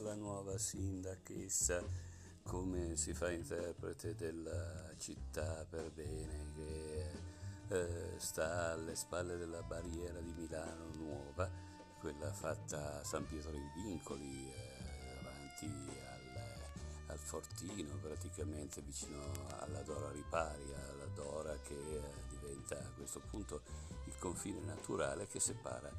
la nuova sindachessa? Come si fa interprete della città per bene che eh, sta alle spalle della barriera di Milano Nuova, quella fatta a San Pietro in Vincoli, eh, davanti al, al, Fortino, praticamente vicino alla Dora Ripari, alla Dora che eh, diventa a questo punto il confine naturale che separa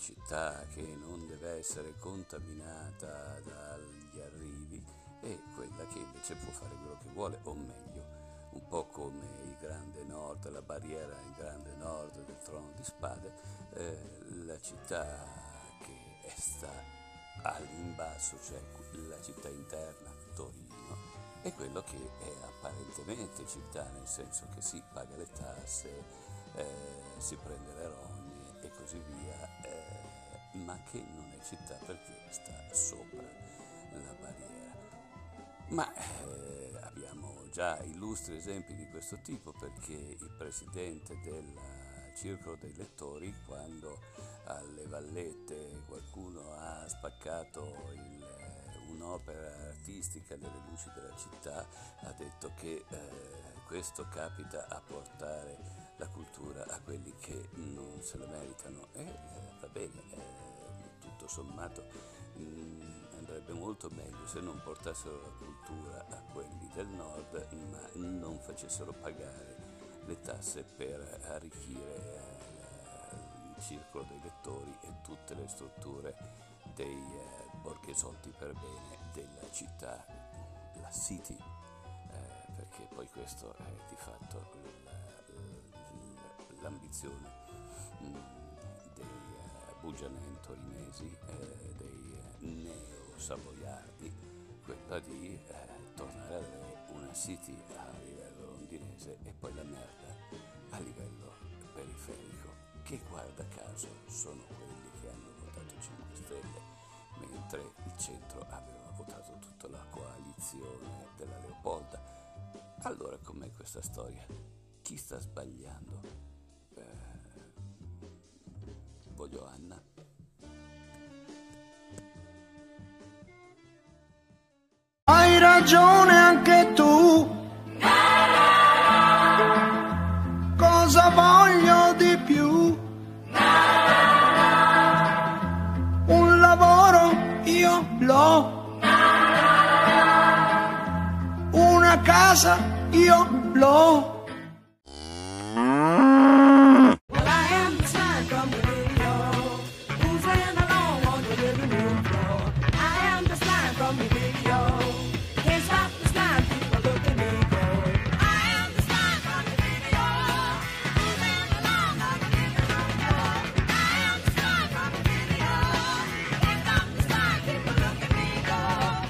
città che non deve essere contaminata dagli arrivi e quella che invece può fare quello che vuole, o meglio, un po' come il Grande Nord, la barriera il Grande Nord del Trono di Spade, eh, la città che sta all'imbasso, cioè la città interna, Torino, è quello che è apparentemente città, nel senso che si paga le tasse, eh, si prende le rogne e così via, eh, ma che non è città perché sta sopra la barriera. Ma eh, abbiamo già illustri esempi di questo tipo perché il presidente del Circolo dei Lettori, quando alle Vallette qualcuno ha spaccato il, un'opera artistica delle luci della città, ha detto che eh, questo capita a portare la cultura a quelli che non se la meritano e eh, va bene, eh, tutto sommato. Mh, mm, andrebbe molto meglio se non portassero la cultura a quelli del nord, ma non facessero pagare le tasse per arricchire eh, il circolo dei lettori e tutte le strutture dei eh, borghesotti per bene della città, la City, eh, perché poi questo è di fatto l'ambizione mm, dei bugianen torinesi, dei neo savoiardi quella di eh, tornare ad avere una city a livello londinese e poi la merda a livello periferico, che guarda caso sono mentre il centro aveva votato tutta la coalizione della Leopolda. Allora com'è questa storia? Chi sta sbagliando? Eh, voglio Anna. ragione io l'ho. Una casa io l'ho.